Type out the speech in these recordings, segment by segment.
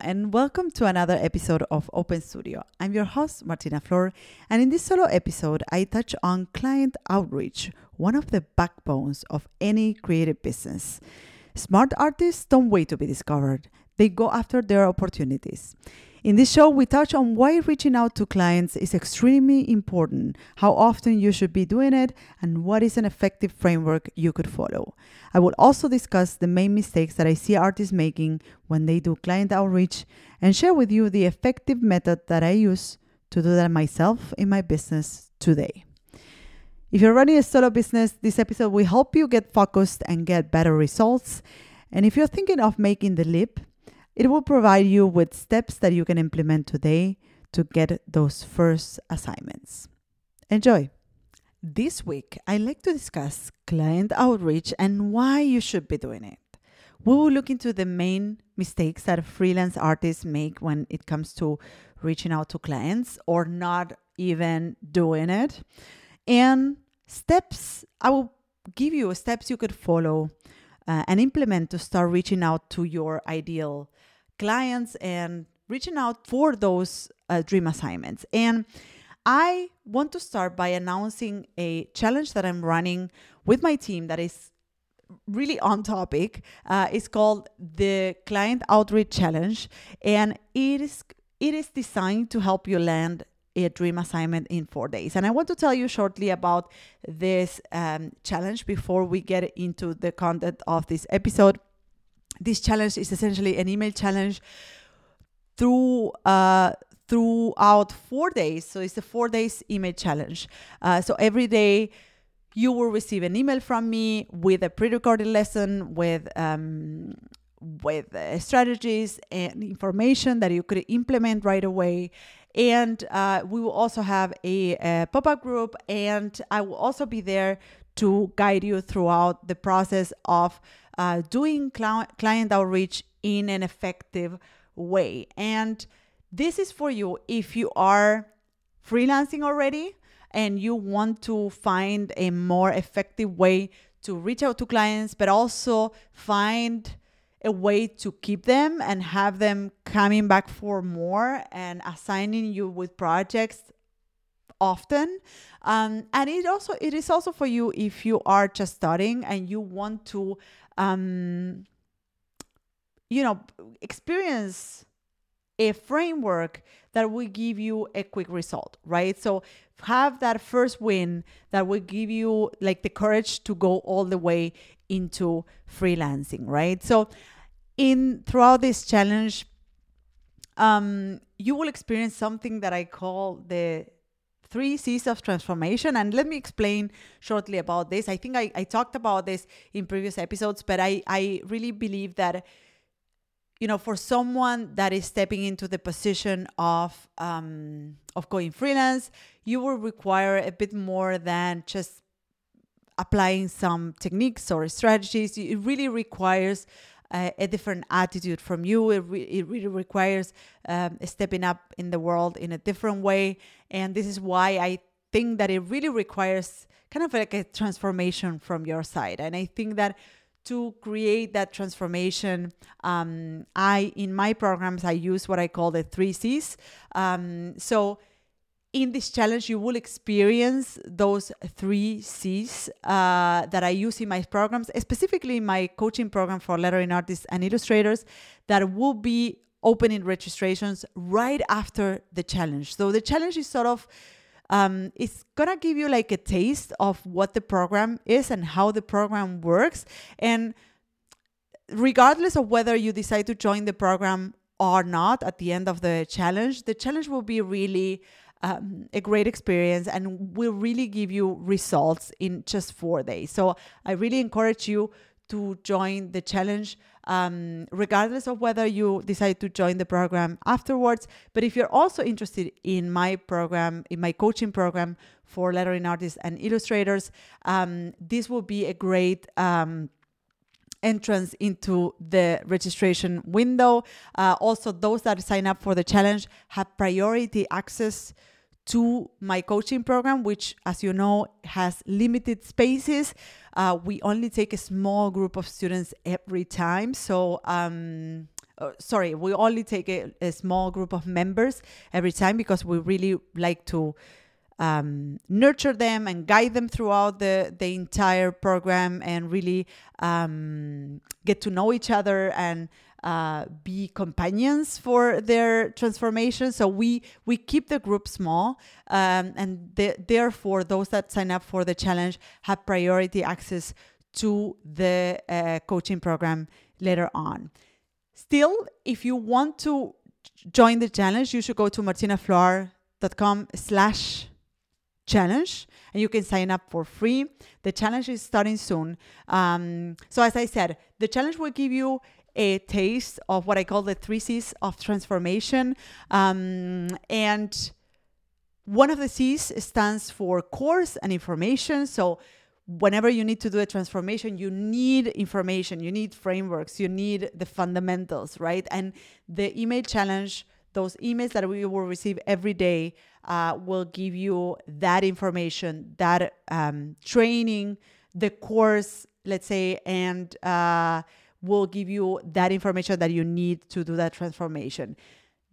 And welcome to another episode of Open Studio. I'm your host, Martina Flor, and in this solo episode, I touch on client outreach, one of the backbones of any creative business. Smart artists don't wait to be discovered, they go after their opportunities. In this show, we touch on why reaching out to clients is extremely important, how often you should be doing it, and what is an effective framework you could follow. I will also discuss the main mistakes that I see artists making when they do client outreach and share with you the effective method that I use to do that myself in my business today. If you're running a solo business, this episode will help you get focused and get better results. And if you're thinking of making the leap, it will provide you with steps that you can implement today to get those first assignments. Enjoy! This week, I'd like to discuss client outreach and why you should be doing it. We will look into the main mistakes that freelance artists make when it comes to reaching out to clients or not even doing it. And steps, I will give you steps you could follow uh, and implement to start reaching out to your ideal clients and reaching out for those uh, dream assignments. And I want to start by announcing a challenge that I'm running with my team that is really on topic. Uh, it's called the Client Outreach Challenge, and it is it is designed to help you land a dream assignment in four days. And I want to tell you shortly about this um, challenge before we get into the content of this episode. This challenge is essentially an email challenge through uh, throughout four days. So it's a four days email challenge. Uh, so every day you will receive an email from me with a pre-recorded lesson with um, with uh, strategies and information that you could implement right away. And uh, we will also have a, a pop up group, and I will also be there to guide you throughout the process of uh, doing cl- client outreach in an effective way. And this is for you if you are freelancing already and you want to find a more effective way to reach out to clients, but also find a way to keep them and have them coming back for more and assigning you with projects often um, and it also it is also for you if you are just starting and you want to um, you know experience a framework that will give you a quick result, right? So have that first win that will give you like the courage to go all the way into freelancing, right? So in throughout this challenge, um, you will experience something that I call the three C's of transformation. And let me explain shortly about this. I think I, I talked about this in previous episodes, but I, I really believe that you know, for someone that is stepping into the position of um, of going freelance, you will require a bit more than just applying some techniques or strategies. It really requires a different attitude from you. It, re- it really requires um, stepping up in the world in a different way, and this is why I think that it really requires kind of like a transformation from your side. And I think that to create that transformation, um, I in my programs I use what I call the three C's. Um, so in this challenge, you will experience those three C's uh, that I use in my programs, specifically my coaching program for lettering artists and illustrators, that will be opening registrations right after the challenge. So the challenge is sort of um, it's gonna give you like a taste of what the program is and how the program works. And regardless of whether you decide to join the program or not at the end of the challenge, the challenge will be really um, a great experience and will really give you results in just four days. So I really encourage you to join the challenge um, regardless of whether you decide to join the program afterwards. But if you're also interested in my program, in my coaching program for lettering artists and illustrators, um, this will be a great. Um, entrance into the registration window. Uh, also, those that sign up for the challenge have priority access to my coaching program, which, as you know, has limited spaces. Uh, we only take a small group of students every time. So, um, uh, sorry, we only take a, a small group of members every time because we really like to um, nurture them and guide them throughout the, the entire program and really um, get to know each other and uh, be companions for their transformation. So we we keep the group small, um, and the, therefore those that sign up for the challenge have priority access to the uh, coaching program later on. Still, if you want to join the challenge, you should go to martinaflor.com slash challenge and you can sign up for free. The challenge is starting soon. Um, so, as I said, the challenge will give you a taste of what I call the three C's of transformation. Um, and one of the C's stands for course and information. So, whenever you need to do a transformation, you need information, you need frameworks, you need the fundamentals, right? And the email challenge, those emails that we will receive every day, uh, will give you that information, that um, training, the course, let's say, and uh, will give you that information that you need to do that transformation.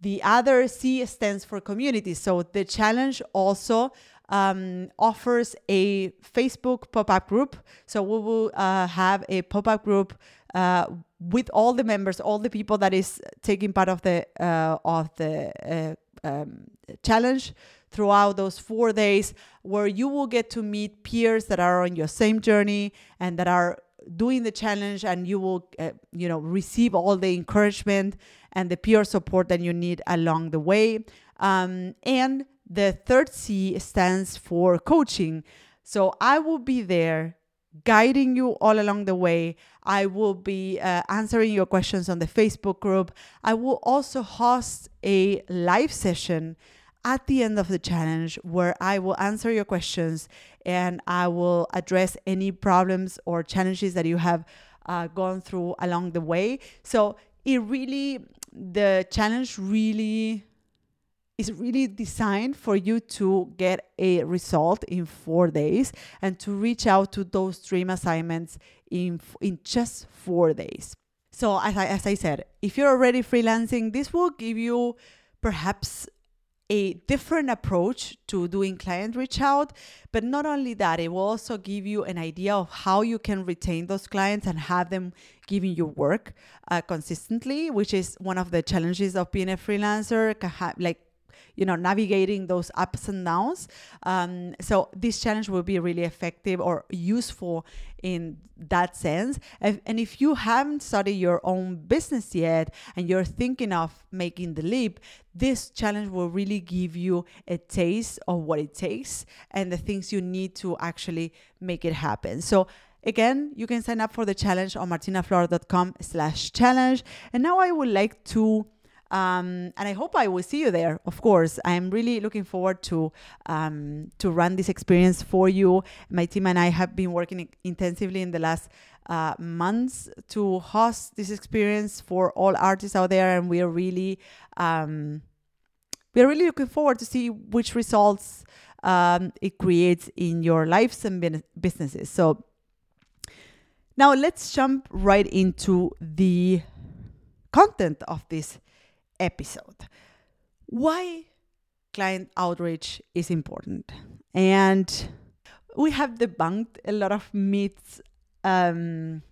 The other C stands for community. So the challenge also um, offers a Facebook pop up group. So we will uh, have a pop up group uh, with all the members, all the people that is taking part of the uh, of the uh, um, challenge throughout those four days, where you will get to meet peers that are on your same journey and that are doing the challenge, and you will uh, you know receive all the encouragement and the peer support that you need along the way. Um, and the third C stands for coaching. So I will be there guiding you all along the way. I will be uh, answering your questions on the Facebook group. I will also host a live session at the end of the challenge where I will answer your questions and I will address any problems or challenges that you have uh, gone through along the way. So it really, the challenge really is really designed for you to get a result in four days and to reach out to those dream assignments in, in just four days. So, as I, as I said, if you're already freelancing, this will give you perhaps a different approach to doing client reach out. But not only that, it will also give you an idea of how you can retain those clients and have them giving you work uh, consistently, which is one of the challenges of being a freelancer. Like you know navigating those ups and downs. Um, so this challenge will be really effective or useful in that sense. And if you haven't started your own business yet and you're thinking of making the leap this challenge will really give you a taste of what it takes and the things you need to actually make it happen. So Again, you can sign up for the challenge on martinaflor.com slash challenge. And now I would like to um, and I hope I will see you there. Of course, I'm really looking forward to um, to run this experience for you. My team and I have been working intensively in the last uh, months to host this experience for all artists out there, and we are really um, we are really looking forward to see which results um, it creates in your lives and businesses. So now let's jump right into the content of this episode. Why client outreach is important. And we have debunked a lot of myths um,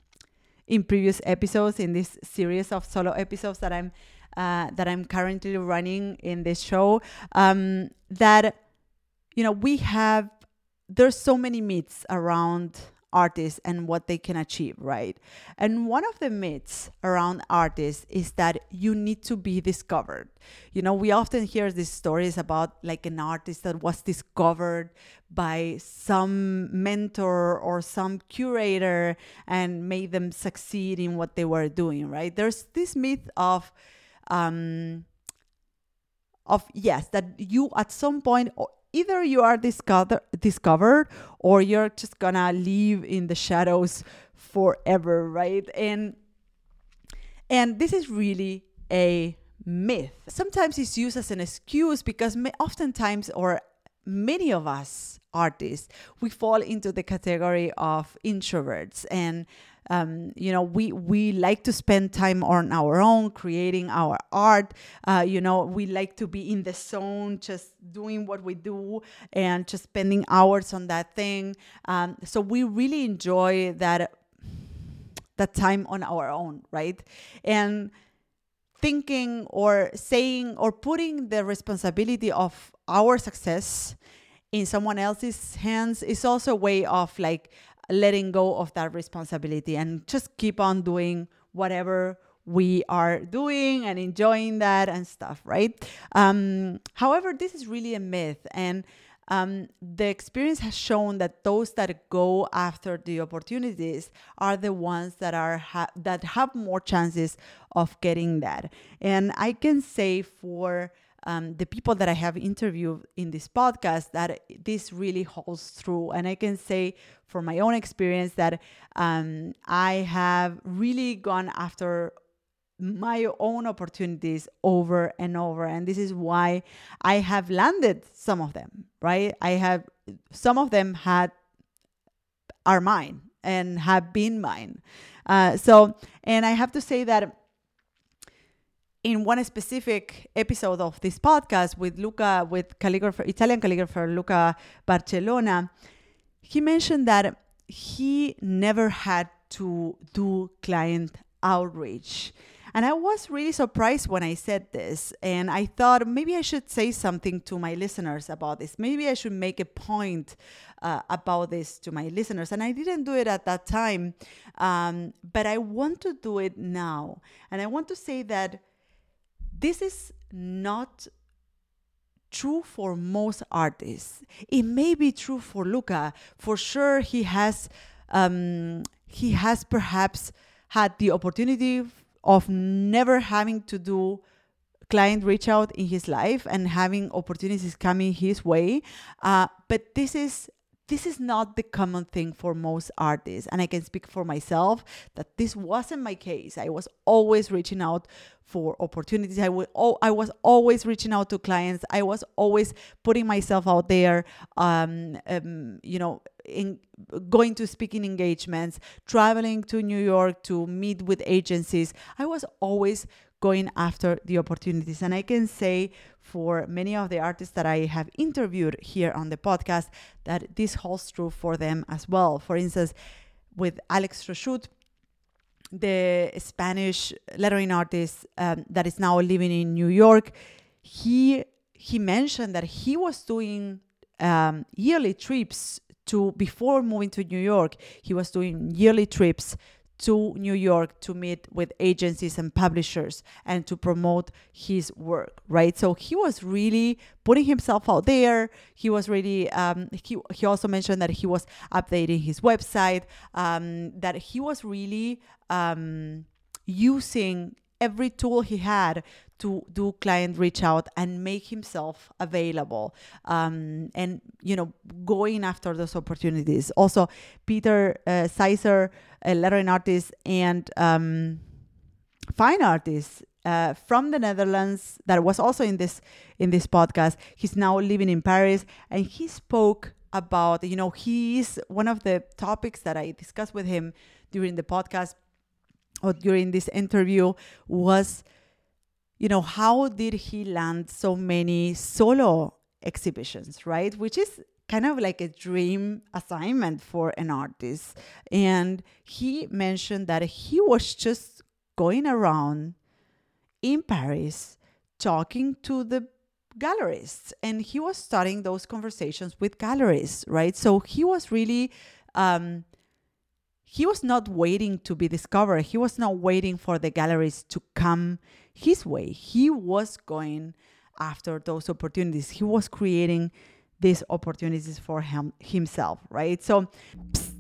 in previous episodes in this series of solo episodes that I'm uh, that I'm currently running in this show. Um, that you know we have there's so many myths around artists and what they can achieve, right? And one of the myths around artists is that you need to be discovered. You know, we often hear these stories about like an artist that was discovered by some mentor or some curator and made them succeed in what they were doing, right? There's this myth of, um, of yes, that you at some point either you are discover, discovered or you're just gonna live in the shadows forever right? And and this is really a myth. Sometimes it's used as an excuse because oftentimes or many of us artists we fall into the category of introverts. And um, you know, we we like to spend time on our own, creating our art. Uh, you know, we like to be in the zone, just doing what we do and just spending hours on that thing. Um, so we really enjoy that that time on our own, right? And thinking or saying or putting the responsibility of our success in someone else's hands is also a way of like letting go of that responsibility and just keep on doing whatever we are doing and enjoying that and stuff, right? Um, however, this is really a myth. And um, the experience has shown that those that go after the opportunities are the ones that are ha- that have more chances of getting that. And I can say for um, the people that I have interviewed in this podcast that this really holds true. And I can say from my own experience that um, I have really gone after my own opportunities over and over. And this is why i have landed some of them right? I have some of them had are mine and have been mine. Uh, so and i have to say that in one specific episode of this podcast with luca with calligrapher italian calligrapher luca barcellona he mentioned that he never had to do client outreach and I was really surprised when I said this. And I thought maybe I should say something to my listeners about this. Maybe I should make a point uh, about this to my listeners. And I didn't do it at that time, um, but I want to do it now. And I want to say that this is not true for most artists. It may be true for Luca. For sure, he has um, he has perhaps had the opportunity of never having to do client reach out in his life and having opportunities coming his way. Uh, but this is this is not the common thing for most artists and i can speak for myself that this wasn't my case. I was always reaching out for opportunities. I would oh, i was always reaching out to clients. I was always putting myself out there um, um you know in going to speaking engagements traveling to new york to meet with agencies. I was always going after the opportunities and i can say for many of the artists that I have interviewed here on the podcast that this holds true for them as well. For instance, with Alex Trochut, the Spanish lettering artist um, that is now living in New York, he he mentioned that he was doing um, yearly trips to before moving to New York. He was doing yearly trips to New York to meet with agencies and publishers and to promote his work, right? So he was really putting himself out there. He was really, um, he, he also mentioned that he was updating his website, um, that he was really um, using every tool he had to do client reach out and make himself available um, and you know going after those opportunities also peter uh, sizer a lettering artist and um, fine artist uh, from the Netherlands that was also in this in this podcast. He's now living in Paris, and he spoke about you know he is one of the topics that I discussed with him during the podcast or during this interview was you know how did he land so many solo exhibitions right which is kind of like a dream assignment for an artist. And he mentioned that he was just going around in Paris talking to the gallerists and he was starting those conversations with gallerists, right? So he was really um, he was not waiting to be discovered. He was not waiting for the galleries to come his way. He was going after those opportunities. He was creating these opportunities for him himself, right? So, psst,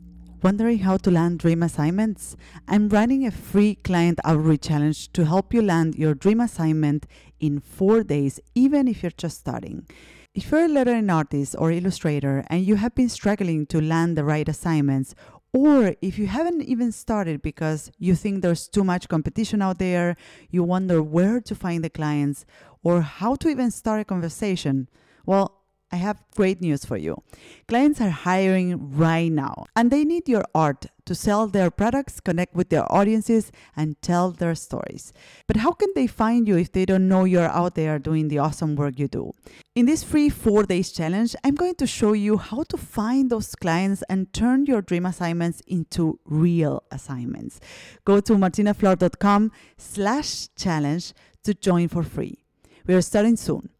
wondering how to land dream assignments? I'm running a free client outreach challenge to help you land your dream assignment in four days, even if you're just starting. If you're a lettering artist or illustrator and you have been struggling to land the right assignments, or if you haven't even started because you think there's too much competition out there, you wonder where to find the clients or how to even start a conversation, well, I have great news for you. Clients are hiring right now and they need your art to sell their products, connect with their audiences, and tell their stories. But how can they find you if they don't know you're out there doing the awesome work you do? In this free four days challenge, I'm going to show you how to find those clients and turn your dream assignments into real assignments. Go to martinaflor.com slash challenge to join for free. We are starting soon.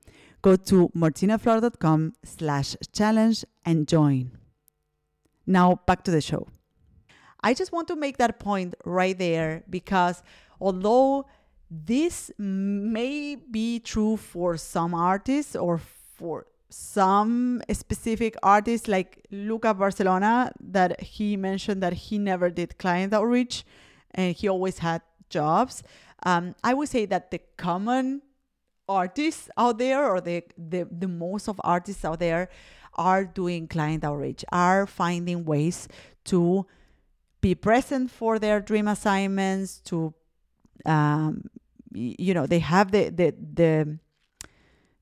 Go to martinaflor.com slash challenge and join. Now back to the show. I just want to make that point right there because although this may be true for some artists or for some specific artists like Luca Barcellona that he mentioned that he never did client outreach and he always had jobs. Um, I would say that the common artists out there or the, the, the most of artists out there are doing client outreach, are finding ways to be present for their dream assignments to um, you know they have the the the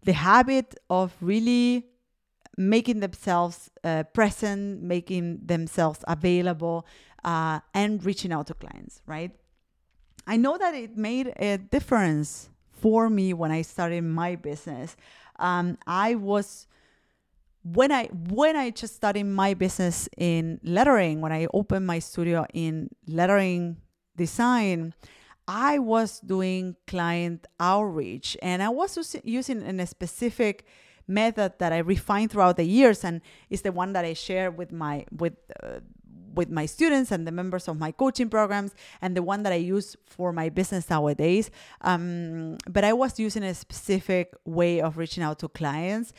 the habit of really making themselves uh, present making themselves available uh, and reaching out to clients right? I know that it made a difference for me when i started my business. Um, i was when I when I just started my business in lettering, when I opened my studio in lettering design, I was doing client outreach. And I was using a specific method that I refined throughout the years and is the one that I share with my with uh, with my students and the members of my coaching programs and the one that I use for my business nowadays. Um, but I was using a specific way of reaching out to clients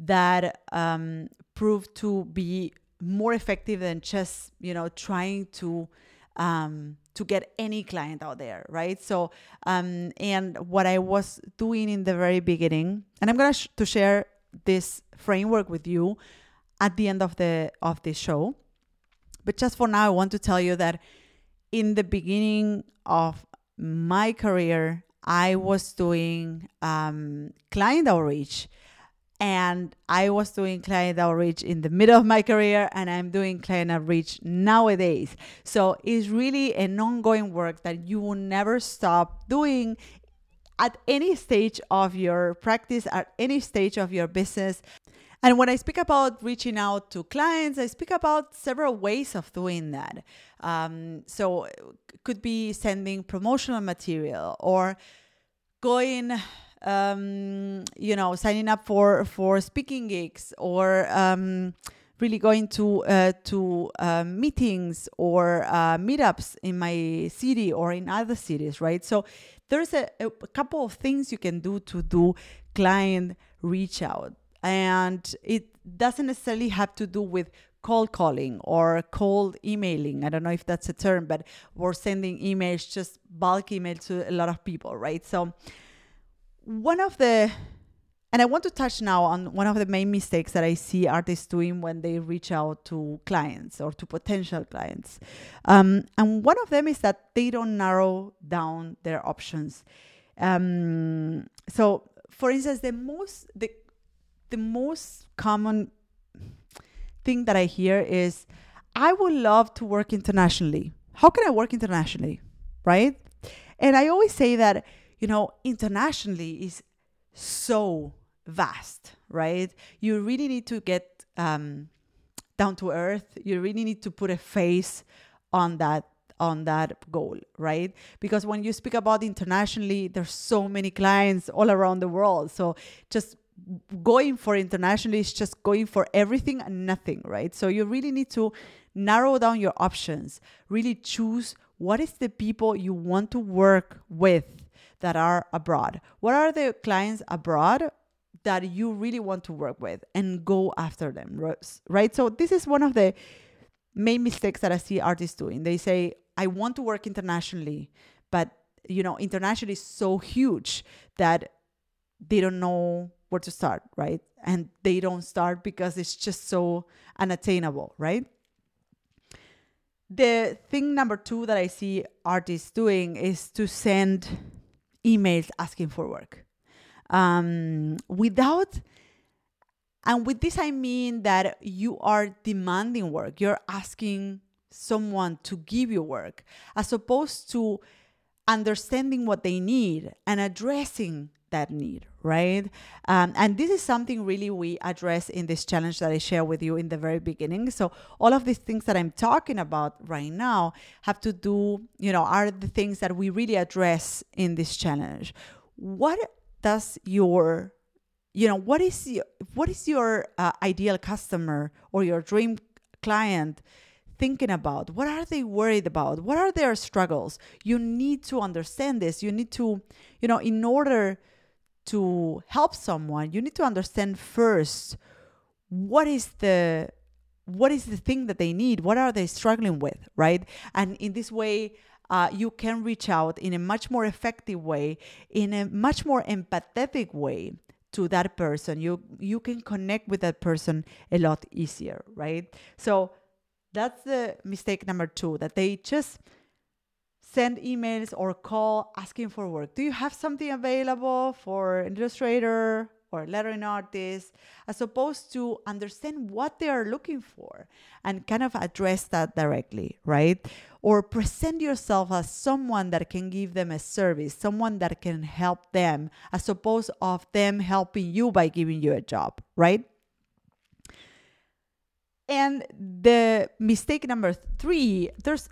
that um, proved to be more effective than just you know trying to um, to get any client out there right so um, and what i was doing in the very beginning and i'm going sh- to share this framework with you at the end of the of this show but just for now i want to tell you that in the beginning of my career i was doing um, client outreach and I was doing client outreach in the middle of my career and I'm doing client outreach nowadays. So it's really an ongoing work that you will never stop doing at any stage of your practice, at any stage of your business. And when I speak about reaching out to clients, I speak about several ways of doing that. Um, so it could be sending promotional material or going um, you know, signing up for for speaking gigs or um, really going to uh, to uh, meetings or uh, meetups in my city or in other cities, right? So there's a, a couple of things you can do to do client reach out, and it doesn't necessarily have to do with cold calling or cold emailing. I don't know if that's a term, but we're sending emails, just bulk email to a lot of people, right? So one of the and I want to touch now on one of the main mistakes that I see artists doing when they reach out to clients or to potential clients. Um, and one of them is that they don't narrow down their options. Um, so, for instance, the most the the most common thing that I hear is, "I would love to work internationally. How can I work internationally?" Right? And I always say that you know, internationally is so vast, right? You really need to get um, down to earth. You really need to put a face on that on that goal, right? Because when you speak about internationally, there's so many clients all around the world. So just going for internationally is just going for everything and nothing, right? So you really need to narrow down your options, really choose what is the people you want to work with that are abroad? What are the clients abroad that you really want to work with and go after them, right? So this is one of the main mistakes that I see artists doing. They say, I want to work internationally, but you know, internationally is so huge that they don't know where to start, right? And they don't start because it's just so unattainable, right? The thing number two that I see artists doing is to send emails asking for work um, without And with this, I mean that you are demanding work. You're asking someone to give you work as opposed to understanding what they need and addressing that need, right? Um, and this is something really we address in this challenge that I share with you in the very beginning. So all of these things that I'm talking about right now have to do, you know, are the things that we really address in this challenge. What does your you know what is your, what is your uh, ideal customer or your dream client thinking about what are they worried about what are their struggles you need to understand this you need to you know in order to help someone you need to understand first what is the what is the thing that they need what are they struggling with right? And in this way uh, you can reach out in a much more effective way in a much more empathetic way to that person. You you can connect with that person a lot easier right? So that's the mistake number two that they just send emails or call asking for work. Do you have something available for illustrator or lettering artist as opposed to understand what they are looking for and kind of address that directly right? Or present yourself as someone that can give them a service someone that can help them as opposed of them helping you by giving you a job right? And the mistake number three there's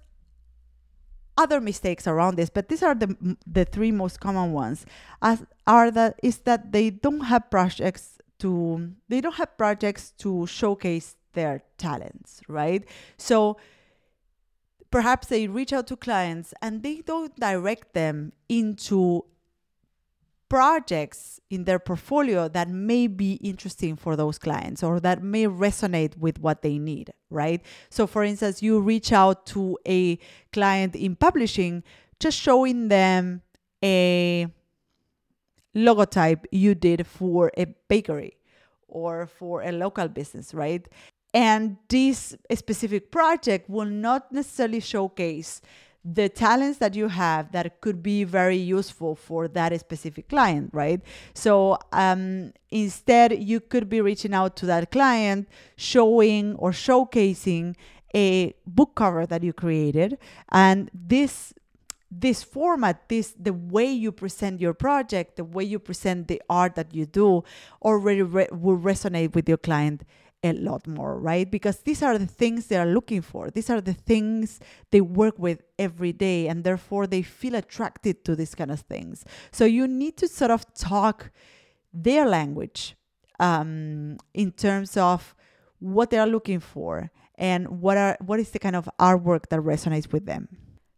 other mistakes around this, but these are the the three most common ones. As are that is that they don't have projects to they don't have projects to showcase their talents, right? So perhaps they reach out to clients and they don't direct them into projects in their portfolio that may be interesting for those clients or that may resonate with what they need, right? So, for instance, you reach out to a client in publishing, just showing them a logotype you did for a bakery or for a local business, right? And this specific project will not necessarily showcase the talents that you have that could be very useful for that specific client, right? So um, instead, you could be reaching out to that client, showing or showcasing a book cover that you created, and this this format this the way you present your project the way you present the art that you do already re- will resonate with your client a lot more, right? Because these are the things they are looking for. These are the things they work with every day, and therefore they feel attracted to these kind of things. So you need to sort of talk their language um, in terms of what they are looking for and what are what is the kind of artwork that resonates with them.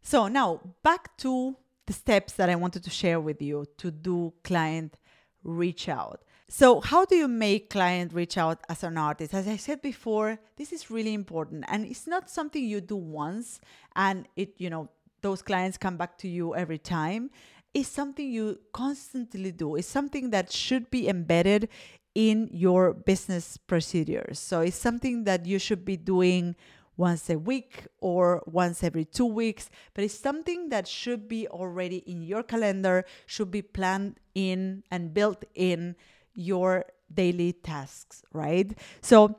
So now back to the steps that I wanted to share with you to do client reach out. So, how do you make client reach out as an artist? As I said before, this is really important and it's not something you do once and it, you know, those clients come back to you every time. It's something you constantly do. It's something that should be embedded in your business procedures. So, it's something that you should be doing once a week or once every two weeks, but it's something that should be already in your calendar, should be planned in and built in your daily tasks, right? So,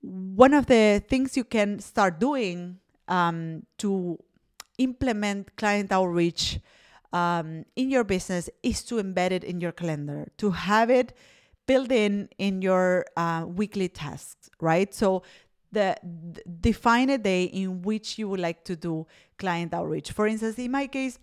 one of the things you can start doing um, to implement client outreach um, in your business is to embed it in your calendar, to have it built in in your uh, weekly tasks, right? So the, define a day in which you would like to do client outreach. For instance, in my case,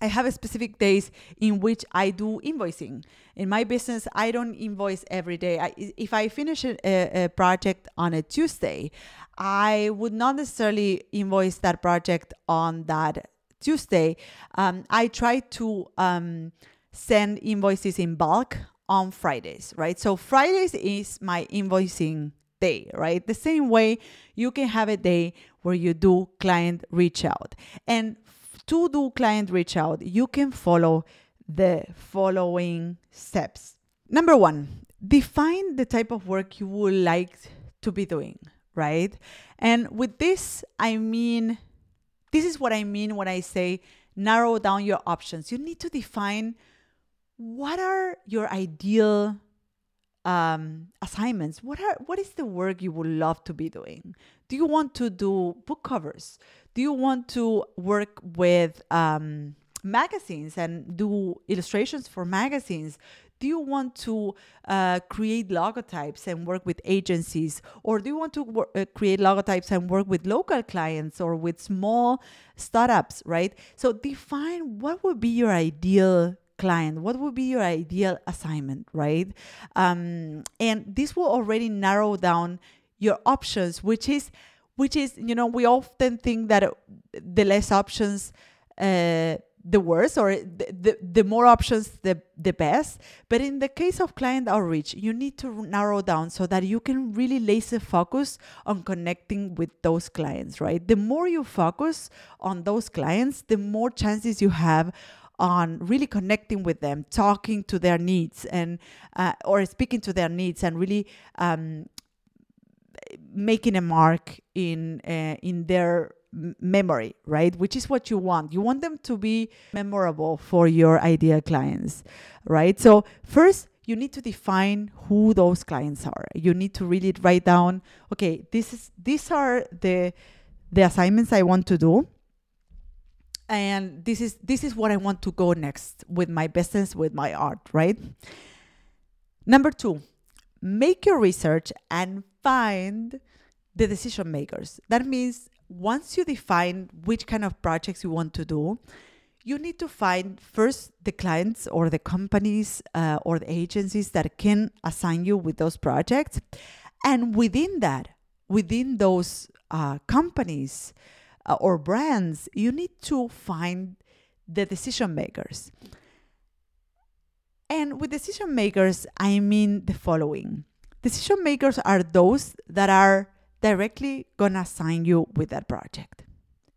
I have specific days in which I do invoicing. In my business, I don't invoice every day. I, if I finish a, a, project on a Tuesday, I would not necessarily invoice that project on that Tuesday. Um, I try to um, send invoices in bulk on Fridays, right? So Fridays is my invoicing day, right? The same way you can have a day where you do client reach out. And to do client reach out, you can follow the following steps. Number one, define the type of work you would like to be doing, right? And with this, I mean, this is what I mean when I say narrow down your options. You need to define what are your ideal um, assignments. What are what is the work you would love to be doing? Do you want to do book covers? Do you want to work with um, magazines and do illustrations for magazines? Do you want to uh, create logotypes and work with agencies? Or do you want to wor- uh, create logotypes and work with local clients or with small startups, right? So define what would be your ideal client what would be your ideal assignment right? Um, and this will already narrow down your options which is which is you know we often think that the less options uh, the worse or the, the, the more options the the best. But in the case of client outreach you need to narrow down so that you can really laser focus on connecting with those clients right? The more you focus on those clients the more chances you have on really connecting with them, talking to their needs, and uh, or speaking to their needs, and really um, making a mark in uh, in their memory, right? Which is what you want. You want them to be memorable for your ideal clients, right? So first you need to define who those clients are. You need to really write down, okay, this is these are the the assignments I want to do and this is this is what I want to go next with my business with my art, right? Number 2, make your research and find the decision makers. That means once you define which kind of projects you want to do, you need to find first the clients or the companies uh, or the agencies that can assign you with those projects. And within that, within those uh, companies, uh, or brands, you need to find the decision makers. And with decision makers, I mean the following decision makers are those that are directly gonna assign you with that project.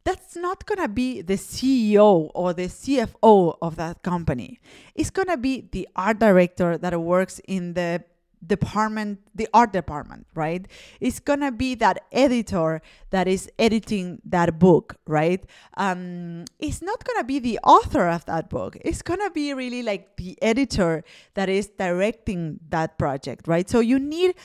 That's not gonna be the CEO or the CFO of that company. It's gonna be the art director that works in the department, the art department, right? It's gonna be that editor that is editing that book, right? Um, it's not gonna be the author of that book. It's gonna be really like the editor that is directing that project, right? So you need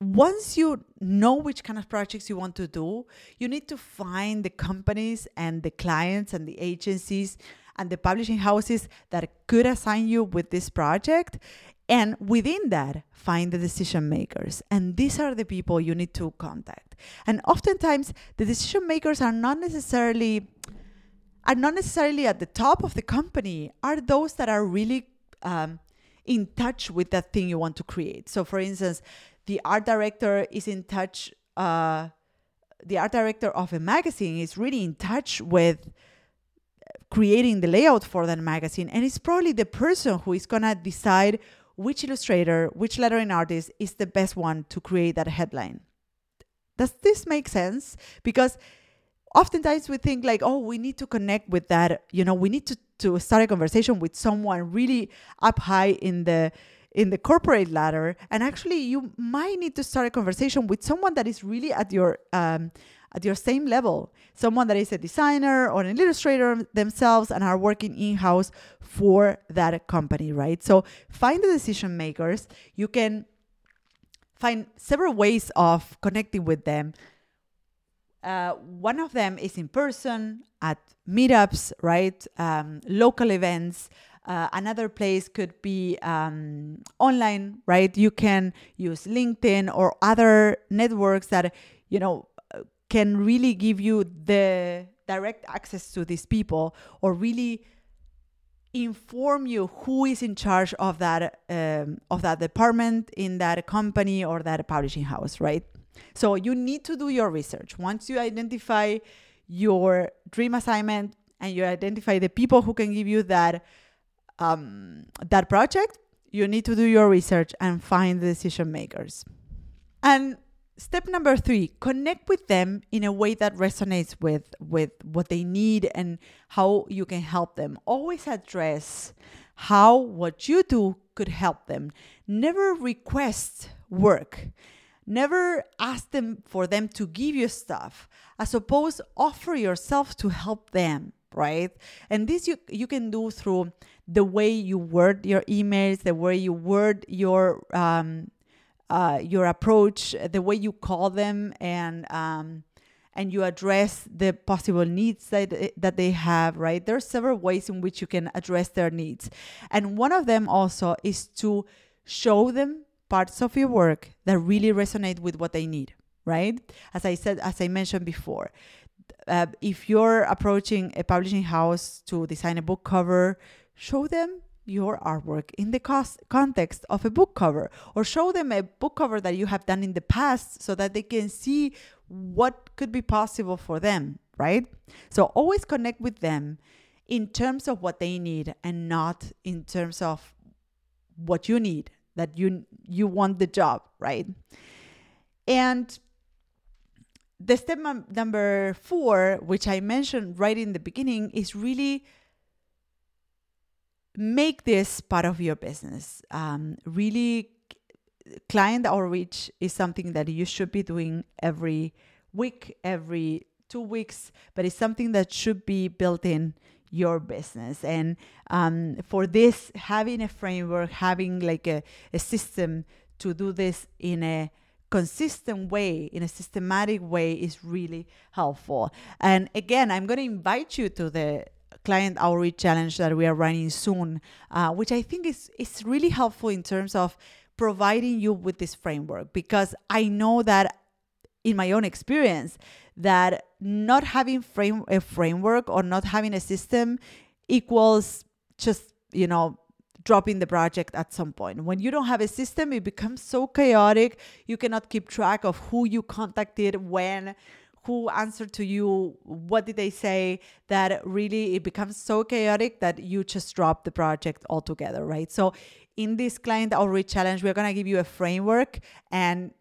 once you know which kind of projects you want to do, you need to find the companies and the clients and the agencies and the publishing houses that could assign you with this project and within that, find the decision makers. And these are the people you need to contact. And oftentimes, the decision makers are not necessarily are not necessarily at the top of the company. Are those that are really um, in touch with that thing you want to create. So, for instance, the art director is in touch. Uh, the art director of a magazine is really in touch with creating the layout for that magazine and it's probably the person who is going to decide which illustrator, which lettering artist is the best one to create that headline. Does this make sense? Because oftentimes we think like, oh, we need to connect with that, you know, we need to, to start a conversation with someone really up high in the in the corporate ladder and actually you might need to start a conversation with someone that is really at your um, at your same level. Someone that is a designer or an illustrator themselves and are working in house for that company, right? So find the decision makers. You can find several ways of connecting with them. Uh, one of them is in person at meetups, right? Um, local events. Uh, another place could be um, online, right? You can use LinkedIn or other networks that you know can really give you the direct access to these people or really inform you who is in charge of that um, of that department in that company or that publishing house right? So you need to do your research. Once you identify your dream assignment and you identify the people who can give you that um, that project you need to do your research and find the decision makers. And step number three connect with them in a way that resonates with with what they need and how you can help them. Always address how what you do could help them. Never request work. Never ask them for them to give you stuff as opposed offer yourself to help them right? And this you you can do through the way you word your emails, the way you word your um, uh, your approach, the way you call them, and um, and you address the possible needs that that they have. Right? There are several ways in which you can address their needs, and one of them also is to show them parts of your work that really resonate with what they need. Right? As I said, as I mentioned before, uh, if you're approaching a publishing house to design a book cover, show them your artwork in the cost, context of a book cover or show them a book cover that you have done in the past so that they can see what could be possible for them, right? So always connect with them in terms of what they need and not in terms of what you need that you you want the job, right? And the step number four, which I mentioned right in the beginning, is really make this part of your business. Um, really, client outreach is something that you should be doing every week, every two weeks, but it's something that should be built in your business. And um, for this, having a framework, having like a, a system to do this in a consistent way, in a systematic way, is really helpful. And again, I'm going to invite you to the client outreach challenge that we are running soon, uh, which I think is is really helpful in terms of providing you with this framework because I know that in my own experience that not having frame a framework or not having a system equals just you know dropping the project at some point. When you don't have a system, it becomes so chaotic. You cannot keep track of who you contacted, when, who answered to you, what did they say, that really it becomes so chaotic that you just drop the project altogether, right? So in this client outreach challenge, we're going to give you a framework and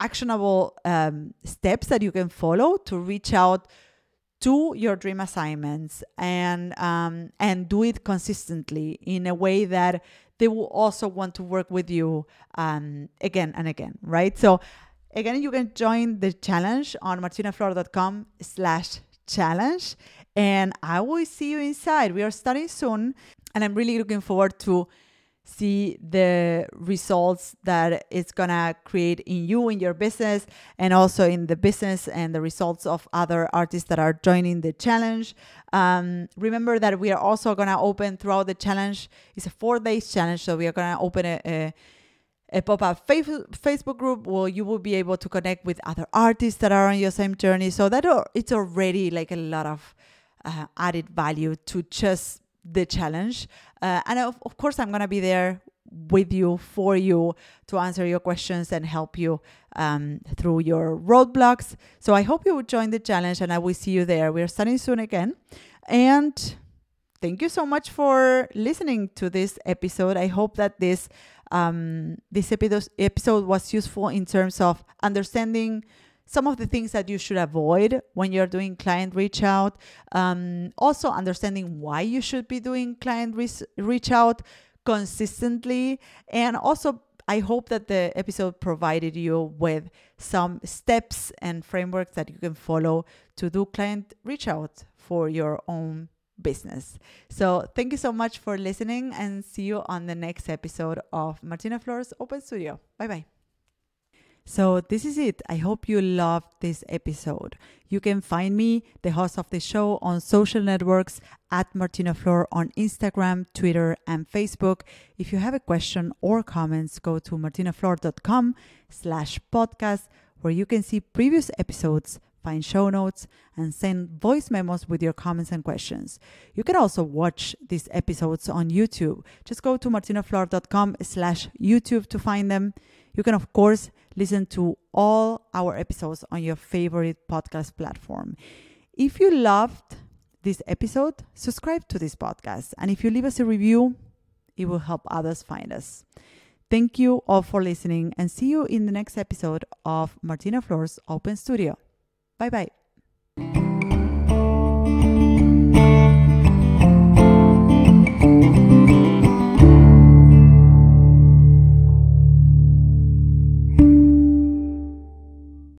actionable um, steps that you can follow to reach out to your dream assignments and um, and do it consistently in a way that they will also want to work with you um, again and again right so again you can join the challenge on martinaflor.com slash challenge. And i will see you inside. We are starting soon and i'm really looking forward to see the results that it's gonna create in you in your business and also in the business and the results of other artists that are joining the challenge. Um, remember that we are also gonna open throughout the challenge. It's a four days challenge so we are gonna open a, a a pop-up facebook group where you will be able to connect with other artists that are on your same journey so that it's already like a lot of uh, added value to just the challenge. Uh, and of, of course, I'm to be there with you, for you, to answer your questions and help you um, through your roadblocks. So I hope you will join the challenge and I will see you there. We're starting soon again. And thank you so much for listening to this episode. I hope that this um, this episode was useful in terms of understanding some of the things that you should avoid when you're doing client reach out. Um, also, understanding why you should be doing client re- reach out consistently. And also, I hope that the episode provided you with some steps and frameworks that you can follow to do client reach out for your own business. So, thank you so much for listening and see you on the next episode of Martina Flor's Open Studio. Bye bye. So, this is it. I hope you loved this episode. You can find me, the host of the show, on social networks at Martina Flor on Instagram, Twitter, and Facebook. If you have a question or comments, go to martinaflor.com slash podcast, where you can see previous episodes, find show notes, and send voice memos with your comments and questions. You can also watch these episodes on YouTube. Just go to martinaflor.com slash YouTube to find them. You can, of course, listen to all our episodes on your favorite podcast platform. If you loved this episode, subscribe to this podcast. And if you leave us a review, it will help others find us. Thank you all for listening and see you in the next episode of Martina Flor's Open Studio. Bye bye.